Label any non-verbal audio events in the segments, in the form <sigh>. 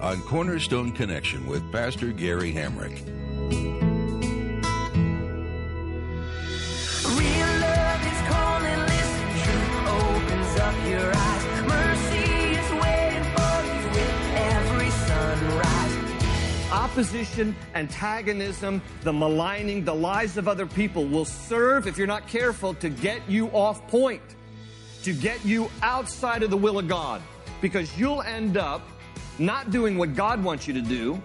on Cornerstone Connection with Pastor Gary Hamrick. Real love is calling, listen, truth opens up your eyes. Mercy is waiting for you with every sunrise. Opposition, antagonism, the maligning, the lies of other people will serve, if you're not careful, to get you off point, to get you outside of the will of God. Because you'll end up not doing what God wants you to do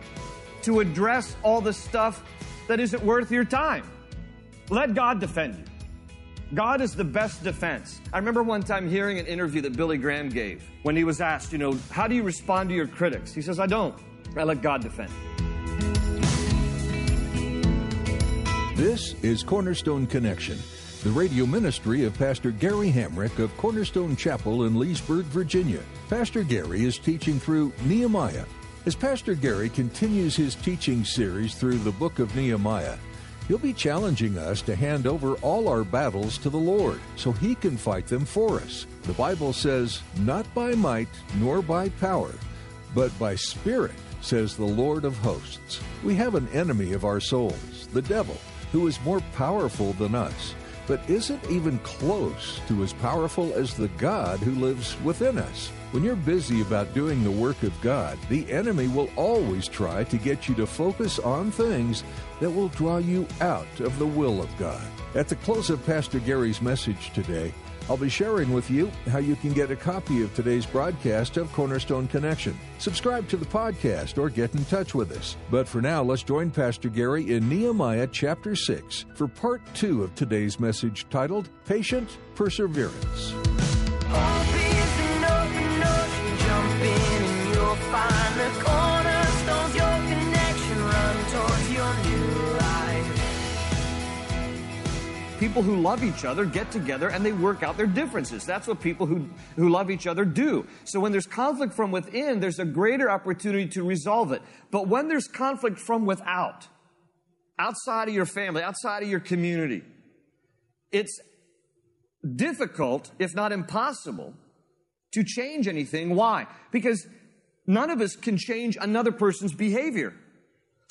to address all the stuff that isn't worth your time. Let God defend you. God is the best defense. I remember one time hearing an interview that Billy Graham gave when he was asked, you know, how do you respond to your critics? He says, I don't. I let God defend. This is Cornerstone Connection, the radio ministry of Pastor Gary Hamrick of Cornerstone Chapel in Leesburg, Virginia. Pastor Gary is teaching through Nehemiah. As Pastor Gary continues his teaching series through the book of Nehemiah, he'll be challenging us to hand over all our battles to the Lord so he can fight them for us. The Bible says, Not by might nor by power, but by spirit, says the Lord of hosts. We have an enemy of our souls, the devil, who is more powerful than us, but isn't even close to as powerful as the God who lives within us. When you're busy about doing the work of God, the enemy will always try to get you to focus on things that will draw you out of the will of God. At the close of Pastor Gary's message today, I'll be sharing with you how you can get a copy of today's broadcast of Cornerstone Connection. Subscribe to the podcast or get in touch with us. But for now, let's join Pastor Gary in Nehemiah chapter 6 for part 2 of today's message titled Patient Perseverance. People who love each other get together and they work out their differences. That's what people who, who love each other do. So when there's conflict from within, there's a greater opportunity to resolve it. But when there's conflict from without, outside of your family, outside of your community, it's difficult, if not impossible, to change anything. Why? Because none of us can change another person's behavior.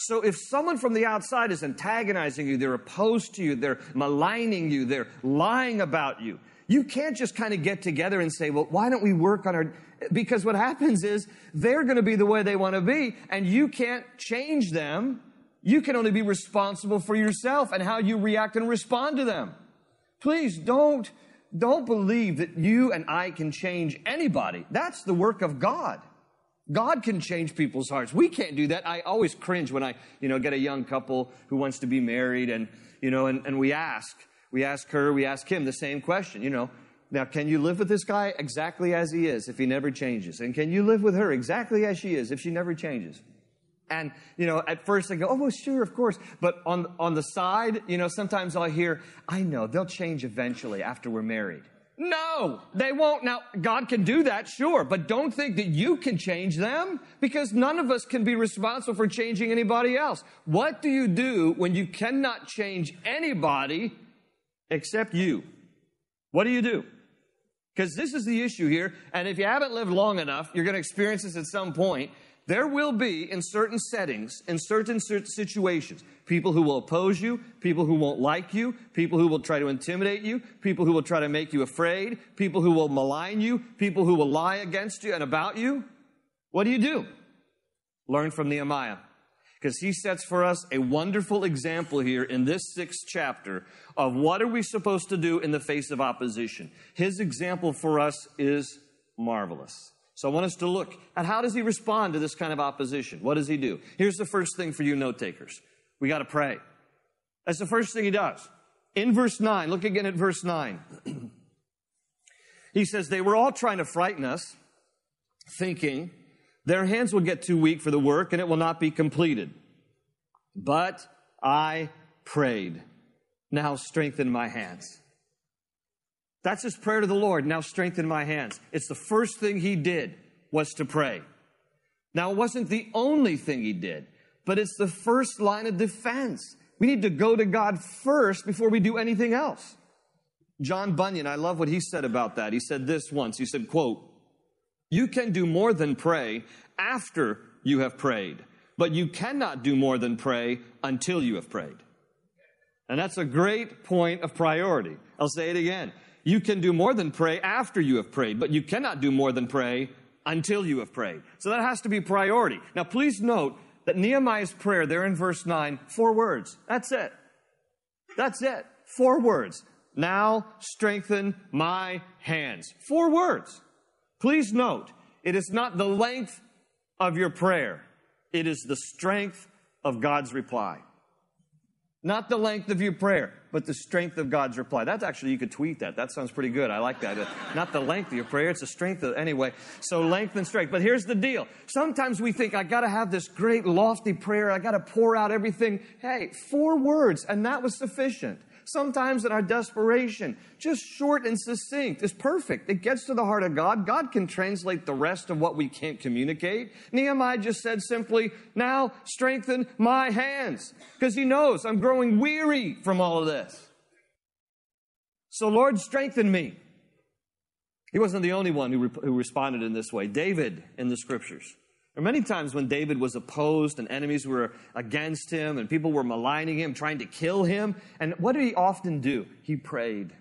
So if someone from the outside is antagonizing you, they're opposed to you, they're maligning you, they're lying about you, you can't just kind of get together and say, well, why don't we work on our, because what happens is they're going to be the way they want to be and you can't change them. You can only be responsible for yourself and how you react and respond to them. Please don't, don't believe that you and I can change anybody. That's the work of God. God can change people's hearts. We can't do that. I always cringe when I, you know, get a young couple who wants to be married and, you know, and, and we ask, we ask her, we ask him the same question, you know, now can you live with this guy exactly as he is if he never changes? And can you live with her exactly as she is if she never changes? And, you know, at first I go, oh, well, sure, of course. But on, on the side, you know, sometimes I'll hear, I know, they'll change eventually after we're married. No, they won't. Now, God can do that, sure, but don't think that you can change them because none of us can be responsible for changing anybody else. What do you do when you cannot change anybody except you? What do you do? Because this is the issue here, and if you haven't lived long enough, you're going to experience this at some point. There will be, in certain settings, in certain situations, people who will oppose you, people who won't like you, people who will try to intimidate you, people who will try to make you afraid, people who will malign you, people who will lie against you and about you. What do you do? Learn from Nehemiah. Because he sets for us a wonderful example here in this sixth chapter of what are we supposed to do in the face of opposition. His example for us is marvelous. So I want us to look at how does he respond to this kind of opposition? What does he do? Here's the first thing for you note takers. We got to pray. That's the first thing he does. In verse 9, look again at verse 9. <clears throat> he says, They were all trying to frighten us. thinking, Their hands will get too weak for the work and it will not be completed. But I prayed, Now strengthen my hands. That's his prayer to the Lord. Now strengthen my hands. It's the first thing he did was to pray. Now it wasn't the only thing he did, but it's the first line of defense. We need to go to God first before we do anything else. John Bunyan, I love what he said about that. He said this once. He said, quote, you can do more than pray after you have prayed, but you cannot do more than pray until you have prayed. And that's a great point of priority. I'll say it again. You can do more than pray after you have prayed, but you cannot do more than pray until you have prayed. So that has to be priority. Now, please note that Nehemiah's prayer there in verse 9, four words. That's it. That's it. Four words. Now strengthen my hands. Four words. Please note, it is not the length of your prayer. It is the strength of God's reply. Not the length of your prayer, but the strength of God's reply. That's actually, you could tweet that. That sounds pretty good. I like that. Uh, not the length of your prayer, it's the strength of, anyway. So length and strength. But here's the deal. Sometimes we think, I gotta have this great lofty prayer. I gotta pour out everything. Hey, four words, and that was sufficient. Sometimes in our desperation, just short and succinct is perfect. It gets to the heart of God. God can translate the rest of what we can't communicate. Nehemiah just said simply, now strengthen my hands. Because he knows I'm growing weary from all of this. So Lord, strengthen me. He wasn't the only one who, re- who responded in this way. David in the scriptures there are many times when David was opposed and enemies were against him and people were maligning him, trying to kill him. And what did he often do? He prayed.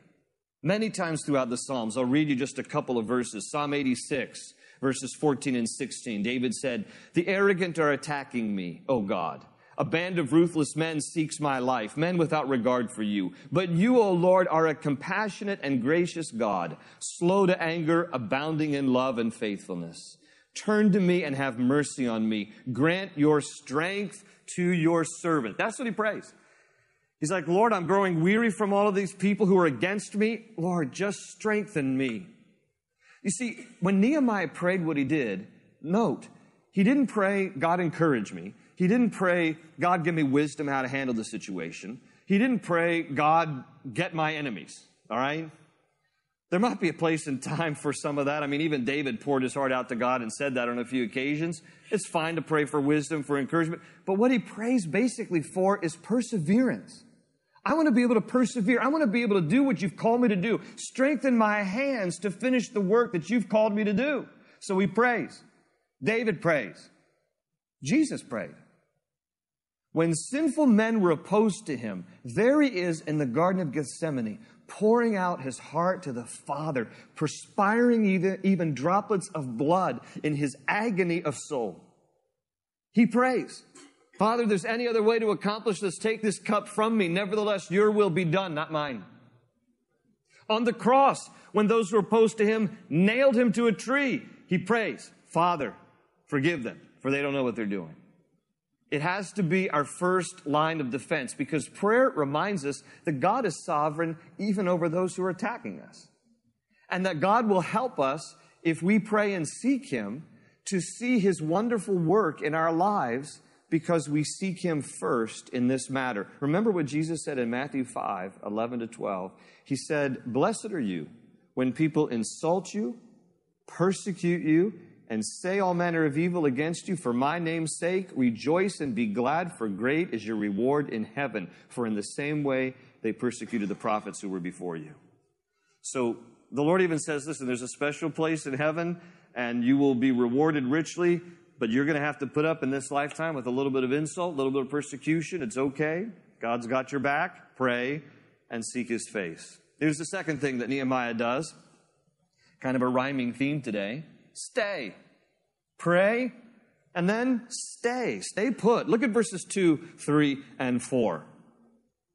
Many times throughout the Psalms, I'll read you just a couple of verses. Psalm 86, verses 14 and 16. David said, The arrogant are attacking me, O God. A band of ruthless men seeks my life, men without regard for you. But you, O Lord, are a compassionate and gracious God, slow to anger, abounding in love and faithfulness. Turn to me and have mercy on me. Grant your strength to your servant. That's what he prays. He's like, Lord, I'm growing weary from all of these people who are against me. Lord, just strengthen me. You see, when Nehemiah prayed what he did, note, he didn't pray, God, encourage me. He didn't pray, God, give me wisdom how to handle the situation. He didn't pray, God, get my enemies. All right? There might be a place and time for some of that. I mean, even David poured his heart out to God and said that on a few occasions. It's fine to pray for wisdom, for encouragement. But what he prays basically for is perseverance. I want to be able to persevere. I want to be able to do what you've called me to do. Strengthen my hands to finish the work that you've called me to do. So he prays. David prays. Jesus prayed. When sinful men were opposed to him, there he is in the Garden of Gethsemane, pouring out his heart to the Father, perspiring even, even droplets of blood in his agony of soul. He prays, Father, there's any other way to accomplish this. Take this cup from me. Nevertheless, your will be done, not mine. On the cross, when those who were opposed to him nailed him to a tree, he prays, Father, forgive them, for they don't know what they're doing. It has to be our first line of defense because prayer reminds us that God is sovereign even over those who are attacking us. And that God will help us if we pray and seek Him to see His wonderful work in our lives because we seek Him first in this matter. Remember what Jesus said in Matthew 5 11 to 12. He said, Blessed are you when people insult you, persecute you, and say all manner of evil against you for my name's sake, rejoice and be glad, for great is your reward in heaven. For in the same way they persecuted the prophets who were before you. So the Lord even says listen, there's a special place in heaven, and you will be rewarded richly, but you're going to have to put up in this lifetime with a little bit of insult, a little bit of persecution. It's okay. God's got your back. Pray and seek his face. Here's the second thing that Nehemiah does. Kind of a rhyming theme today stay. Pray, and then stay. Stay put. Look at verses 2, 3, and 4.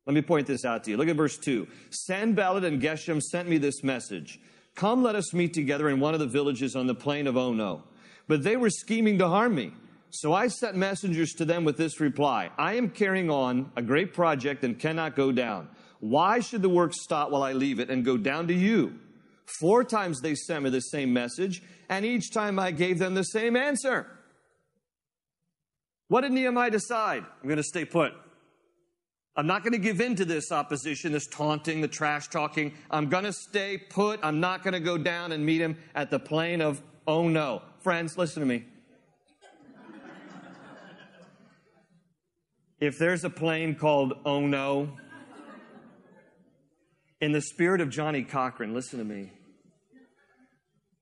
Let me point this out to you. Look at verse 2. Sanballat and Geshem sent me this message. Come, let us meet together in one of the villages on the plain of Ono. But they were scheming to harm me. So I sent messengers to them with this reply I am carrying on a great project and cannot go down. Why should the work stop while I leave it and go down to you? Four times they sent me the same message, and each time I gave them the same answer. What did Nehemiah decide? I'm going to stay put. I'm not going to give in to this opposition, this taunting, the trash talking. I'm going to stay put. I'm not going to go down and meet him at the plain of oh no. Friends, listen to me. If there's a plain called oh no, in the spirit of Johnnie Cochran, listen to me.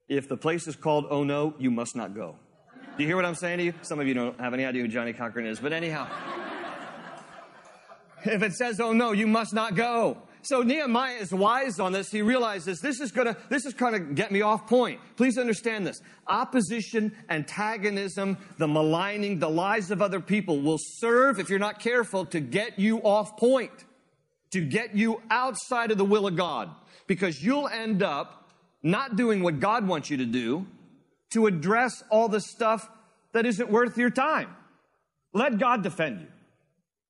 If the place is called oh no, you must not go. Do you hear what I'm saying to you? Some of you don't have any idea who Johnnie Cochran is, but anyhow. If it says, oh no, you must not go. So Nehemiah is wise on this. He realizes this is gonna, this is gonna get me off point. Please understand this. Opposition, antagonism, the maligning, the lies of other people will serve, if you're not careful, to get you off point. To get you outside of the will of God. Because you'll end up not doing what God wants you to do to address all the stuff that isn't worth your time. Let God defend you.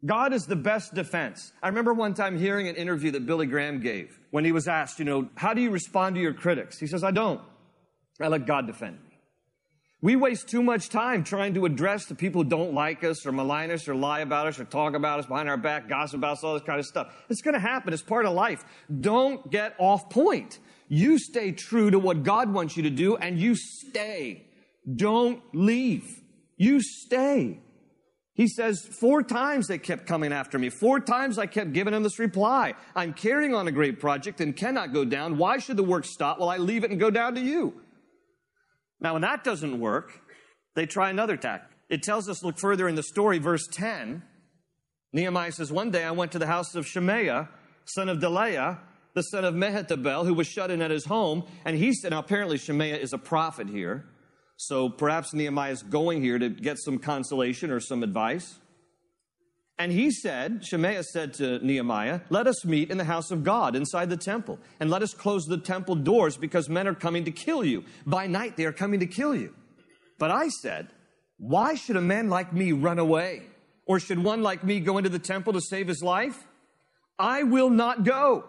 God is the best defense. I remember one time hearing an interview that Billy Graham gave when he was asked, you know, how do you respond to your critics? He says, I don't. I let God defend me. We waste too much time trying to address the people who don't like us or malign us or lie about us or talk about us behind our back, gossip about us, all this kind of stuff. It's going to happen. It's part of life. Don't get off point. You stay true to what God wants you to do and you stay. Don't leave. You stay. He says, four times they kept coming after me. Four times I kept giving them this reply. I'm carrying on a great project and cannot go down. Why should the work stop while I leave it and go down to you? Now, when that doesn't work, they try another tack. It tells us, look further in the story, verse 10. Nehemiah says, One day I went to the house of Shemaiah, son of Delaiah, the son of Mehetabel, who was shut in at his home. And he said, now apparently Shemaiah is a prophet here. So perhaps Nehemiah is going here to get some consolation or some advice. And he said, Shemaiah said to Nehemiah, Let us meet in the house of God inside the temple, and let us close the temple doors because men are coming to kill you. By night they are coming to kill you. But I said, Why should a man like me run away? Or should one like me go into the temple to save his life? I will not go.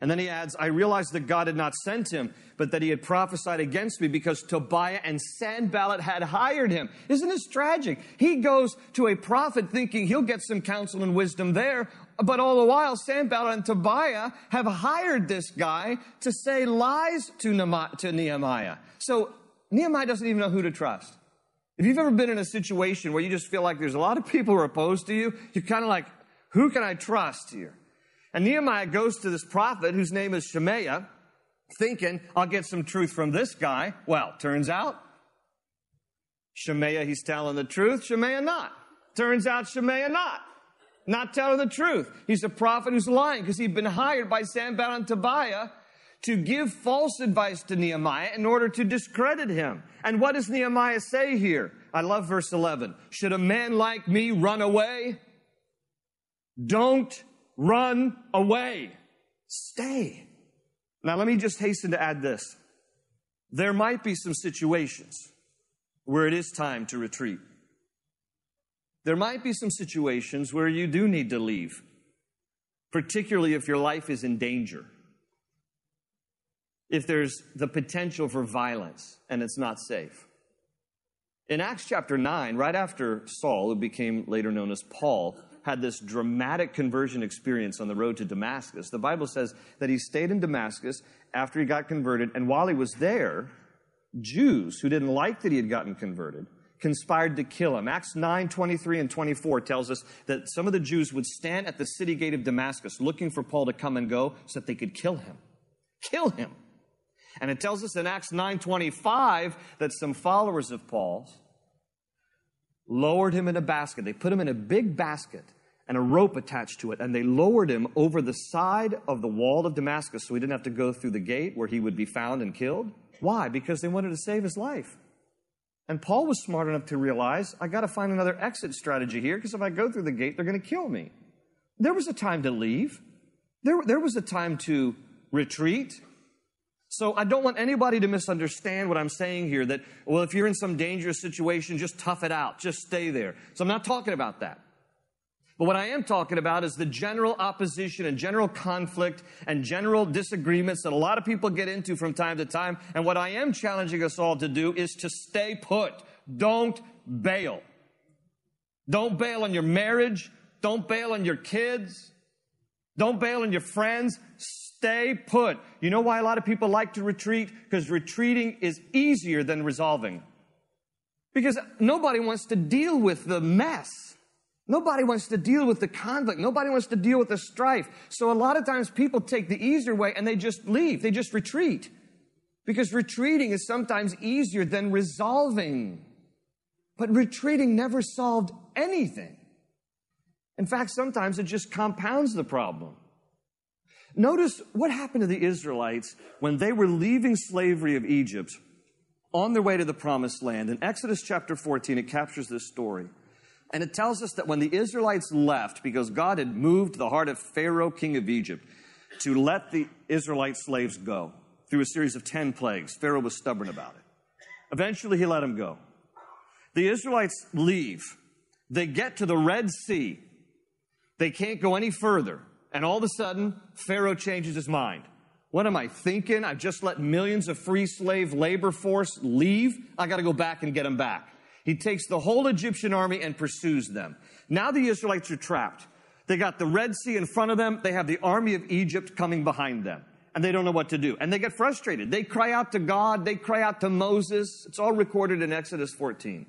And then he adds, I realized that God had not sent him, but that he had prophesied against me because Tobiah and Sanballat had hired him. Isn't this tragic? He goes to a prophet thinking he'll get some counsel and wisdom there, but all the while, Sanballat and Tobiah have hired this guy to say lies to Nehemiah. So Nehemiah doesn't even know who to trust. If you've ever been in a situation where you just feel like there's a lot of people who are opposed to you, you're kind of like, who can I trust here? And Nehemiah goes to this prophet whose name is Shemaiah, thinking, I'll get some truth from this guy. Well, turns out, Shemaiah, he's telling the truth, Shemaiah not. Turns out Shemaiah not. Not telling the truth. He's a prophet who's lying because he'd been hired by Sanballat and Tobiah to give false advice to Nehemiah in order to discredit him. And what does Nehemiah say here? I love verse 11. Should a man like me run away? Don't Run away. Stay. Now, let me just hasten to add this. There might be some situations where it is time to retreat. There might be some situations where you do need to leave, particularly if your life is in danger. If there's the potential for violence and it's not safe. In Acts chapter 9, right after Saul, who became later known as Paul, had this dramatic conversion experience on the road to Damascus. The Bible says that he stayed in Damascus after he got converted, and while he was there, Jews who didn't like that he had gotten converted conspired to kill him. Acts 9, 23 and 24 tells us that some of the Jews would stand at the city gate of Damascus looking for Paul to come and go so that they could kill him. Kill him. And it tells us in Acts 9:25 that some followers of Paul's lowered him in a basket. They put him in a big basket and a rope attached to it, and they lowered him over the side of the wall of Damascus so he didn't have to go through the gate where he would be found and killed. Why? Because they wanted to save his life. And Paul was smart enough to realize, I got to find another exit strategy here because if I go through the gate, they're going to kill me. There was a time to leave. There, there was a time to retreat. So I don't want anybody to misunderstand what I'm saying here that, well, if you're in some dangerous situation, just tough it out, just stay there. So I'm not talking about that. But what I am talking about is the general opposition and general conflict and general disagreements that a lot of people get into from time to time. And what I am challenging us all to do is to stay put. Don't bail. Don't bail on your marriage. Don't bail on your kids. Don't bail on your friends. Stay put. You know why a lot of people like to retreat? Because retreating is easier than resolving. Because nobody wants to deal with the mess. Nobody wants to deal with the conflict. Nobody wants to deal with the strife. So a lot of times people take the easier way and they just leave. They just retreat. Because retreating is sometimes easier than resolving. But retreating never solved anything. In fact, sometimes it just compounds the problem. Notice what happened to the Israelites when they were leaving slavery of Egypt on their way to the promised land. In Exodus chapter 14, it captures this story. And it tells us that when the Israelites left, because God had moved the heart of Pharaoh, king of Egypt, to let the Israelite slaves go through a series of 10 plagues, Pharaoh was stubborn about it. Eventually, he let them go. The Israelites leave. They get to the Red Sea. They can't go any further. And all of a sudden, Pharaoh changes his mind. What am I thinking? I've just let millions of free slave labor force leave. I got to go back and get them back. He takes the whole Egyptian army and pursues them. Now the Israelites are trapped. They got the Red Sea in front of them. They have the army of Egypt coming behind them. And they don't know what to do. And they get frustrated. They cry out to God. They cry out to Moses. It's all recorded in Exodus 14.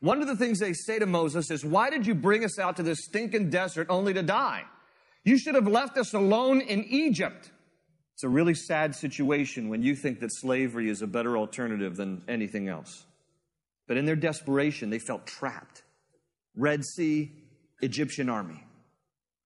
One of the things they say to Moses is, Why did you bring us out to this stinking desert only to die? You should have left us alone in Egypt. It's a really sad situation when you think that slavery is a better alternative than anything else. But in their desperation, they felt trapped. Red Sea, Egyptian army.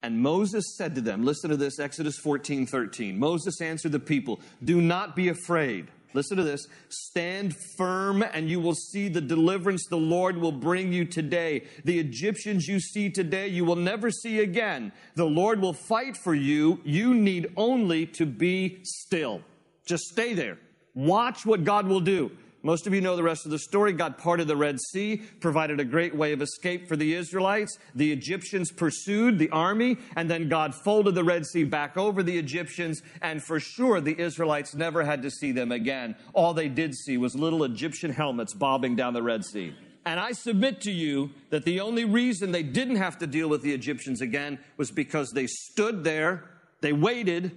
And Moses said to them, listen to this, Exodus 14, 13. Moses answered the people, do not be afraid. Listen to this. Stand firm and you will see the deliverance the Lord will bring you today. The Egyptians you see today, you will never see again. The Lord will fight for you. You need only to be still. Just stay there. Watch what God will do. Most of you know the rest of the story. God parted the Red Sea, provided a great way of escape for the Israelites. The Egyptians pursued the army, and then God folded the Red Sea back over the Egyptians, and for sure the Israelites never had to see them again. All they did see was little Egyptian helmets bobbing down the Red Sea. And I submit to you that the only reason they didn't have to deal with the Egyptians again was because they stood there, they waited,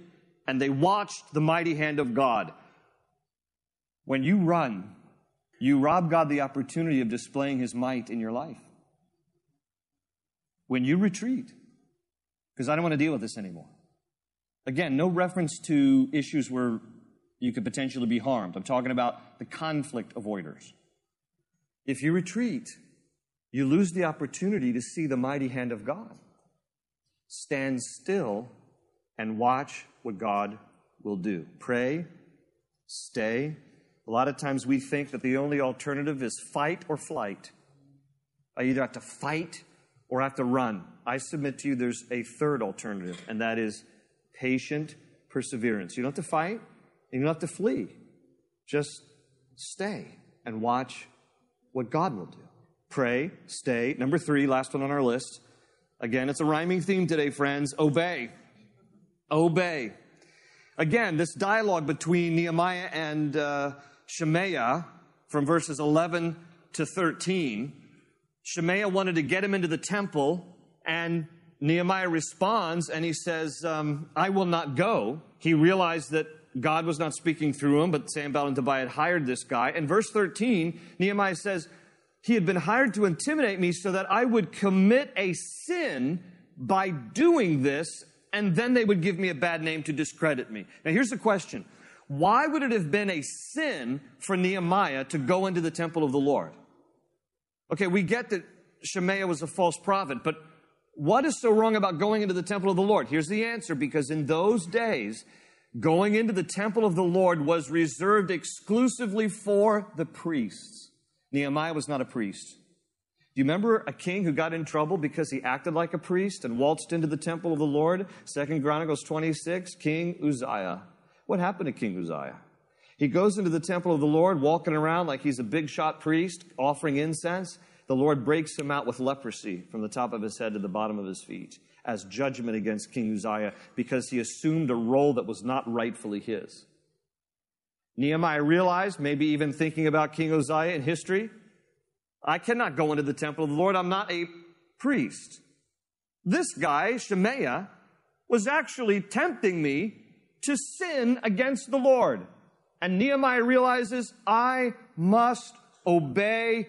and they watched the mighty hand of God. When you run, you rob God the opportunity of displaying his might in your life. When you retreat, because I don't want to deal with this anymore. Again, no reference to issues where you could potentially be harmed. I'm talking about the conflict avoiders. If you retreat, you lose the opportunity to see the mighty hand of God. Stand still and watch what God will do. Pray, stay, a lot of times we think that the only alternative is fight or flight. I either have to fight or have to run. I submit to you there's a third alternative, and that is patient perseverance. You don't have to fight, and you don't have to flee. Just stay and watch what God will do. Pray, stay. Number three, last one on our list. Again, it's a rhyming theme today, friends. Obey. Obey. Again, this dialogue between Nehemiah and uh, Shemaiah from verses 11 to 13. Shemaiah wanted to get him into the temple, and Nehemiah responds and he says, um, I will not go. He realized that God was not speaking through him, but Sanballat and Tobiah had hired this guy. And verse 13, Nehemiah says, He had been hired to intimidate me so that I would commit a sin by doing this, and then they would give me a bad name to discredit me. Now, here's the question why would it have been a sin for Nehemiah to go into the temple of the Lord? Okay, we get that Shemaiah was a false prophet, but what is so wrong about going into the temple of the Lord? Here's the answer because in those days, going into the temple of the Lord was reserved exclusively for the priests. Nehemiah was not a priest. Do you remember a king who got in trouble because he acted like a priest and waltzed into the temple of the Lord? Second Chronicles 26, King Uzziah. What happened to King Uzziah? He goes into the temple of the Lord, walking around like he's a big shot priest, offering incense. The Lord breaks him out with leprosy from the top of his head to the bottom of his feet as judgment against King Uzziah because he assumed a role that was not rightfully his. Nehemiah realized, maybe even thinking about King Uzziah in history, I cannot go into the temple of the Lord. I'm not a priest. This guy, Shemaiah, was actually tempting me to sin against the Lord. And Nehemiah realizes, I must obey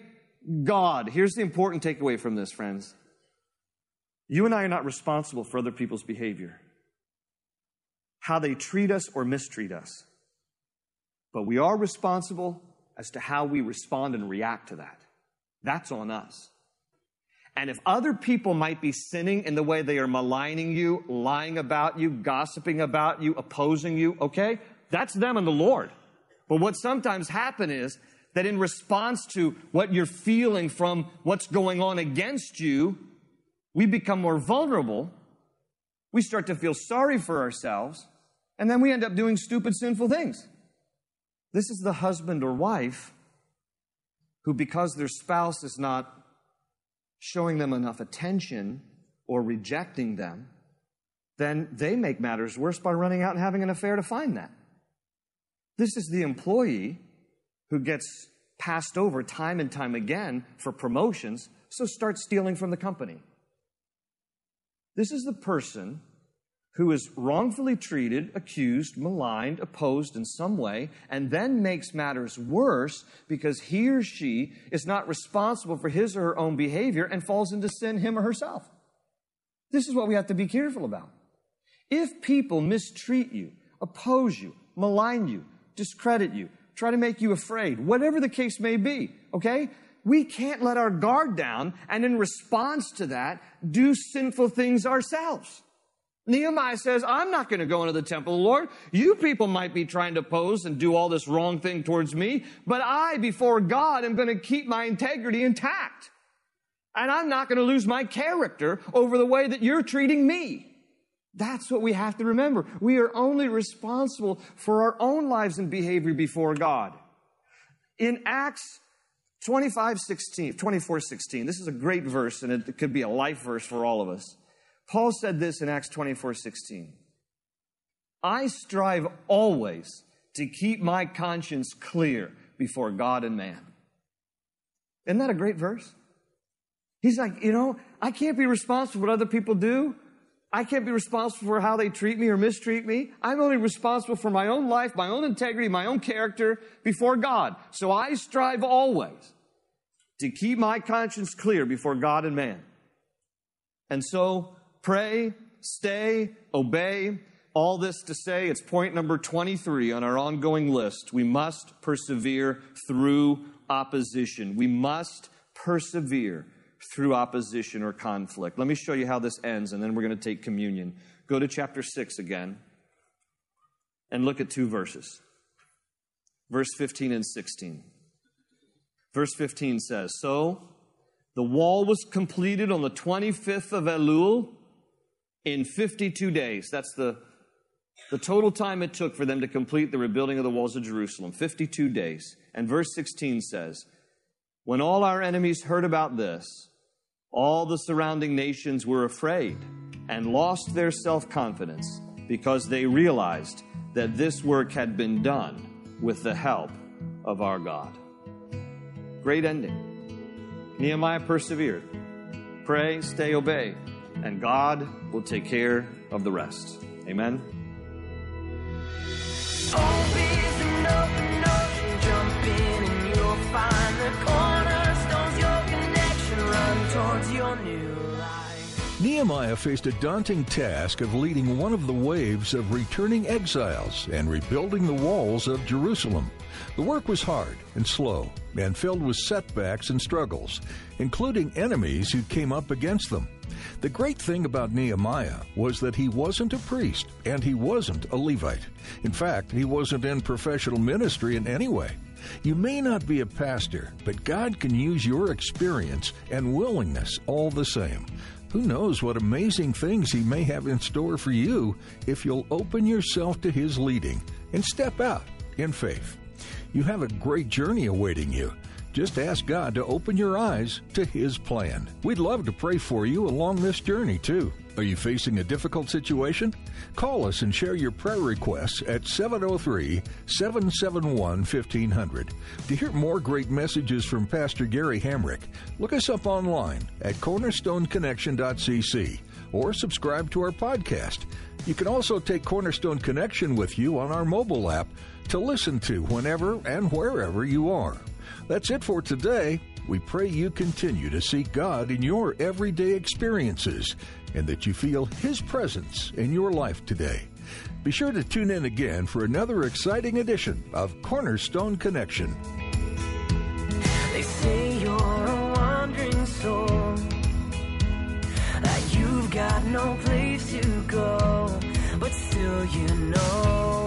God. Here's the important takeaway from this, friends. You and I are not responsible for other people's behavior, how they treat us or mistreat us. But we are responsible as to how we respond and react to that. That's on us. And if other people might be sinning in the way they are maligning you, lying about you, gossiping about you, opposing you, okay, that's them and the Lord. But what sometimes happens is that in response to what you're feeling from what's going on against you, we become more vulnerable. We start to feel sorry for ourselves, and then we end up doing stupid, sinful things. This is the husband or wife who, because their spouse is not showing them enough attention or rejecting them, then they make matters worse by running out and having an affair to find that. This is the employee who gets passed over time and time again for promotions, so starts stealing from the company. This is the person who is wrongfully treated, accused, maligned, opposed in some way, and then makes matters worse because he or she is not responsible for his or her own behavior and falls into sin him or herself. This is what we have to be careful about. If people mistreat you, oppose you, malign you, discredit you, try to make you afraid, whatever the case may be, okay? We can't let our guard down and in response to that, do sinful things ourselves. Nehemiah says, I'm not going to go into the temple, Lord. You people might be trying to pose and do all this wrong thing towards me, but I, before God, am going to keep my integrity intact. And I'm not going to lose my character over the way that you're treating me. That's what we have to remember. We are only responsible for our own lives and behavior before God. In Acts 25, 16, 24, 16, this is a great verse and it could be a life verse for all of us. Paul said this in Acts 24 16. I strive always to keep my conscience clear before God and man. Isn't that a great verse? He's like, you know, I can't be responsible for what other people do. I can't be responsible for how they treat me or mistreat me. I'm only responsible for my own life, my own integrity, my own character before God. So I strive always to keep my conscience clear before God and man. And so pray, stay, obey. All this to say, it's point number 23 on our ongoing list. We must persevere through opposition. We must persevere through opposition or conflict. Let me show you how this ends, and then we're going to take communion. Go to chapter 6 again and look at two verses verse 15 and 16. Verse 15 says, So the wall was completed on the 25th of Elul in 52 days. That's the, the total time it took for them to complete the rebuilding of the walls of Jerusalem 52 days. And verse 16 says, When all our enemies heard about this, all the surrounding nations were afraid and lost their self confidence because they realized that this work had been done with the help of our God. Great ending. Nehemiah persevered. Pray, stay, obey and God will take care of the rest. Amen. Nehemiah faced a daunting task of leading one of the waves of returning exiles and rebuilding the walls of Jerusalem. The work was hard and slow and filled with setbacks and struggles, including enemies who came up against them. The great thing about Nehemiah was that he wasn't a priest and he wasn't a Levite. In fact, he wasn't in professional ministry in any way. You may not be a pastor, but God can use your experience and willingness all the same. Who knows what amazing things He may have in store for you if you'll open yourself to His leading and step out in faith. You have a great journey awaiting you. Just ask God to open your eyes to His plan. We'd love to pray for you along this journey, too. Are you facing a difficult situation? Call us and share your prayer requests at 703 771 1500. To hear more great messages from Pastor Gary Hamrick, look us up online at cornerstoneconnection.cc or subscribe to our podcast. You can also take Cornerstone Connection with you on our mobile app to listen to whenever and wherever you are. That's it for today. We pray you continue to seek God in your everyday experiences and that you feel His presence in your life today. Be sure to tune in again for another exciting edition of Cornerstone Connection. They say you're a wandering soul, that you've got no place to go, but still you know.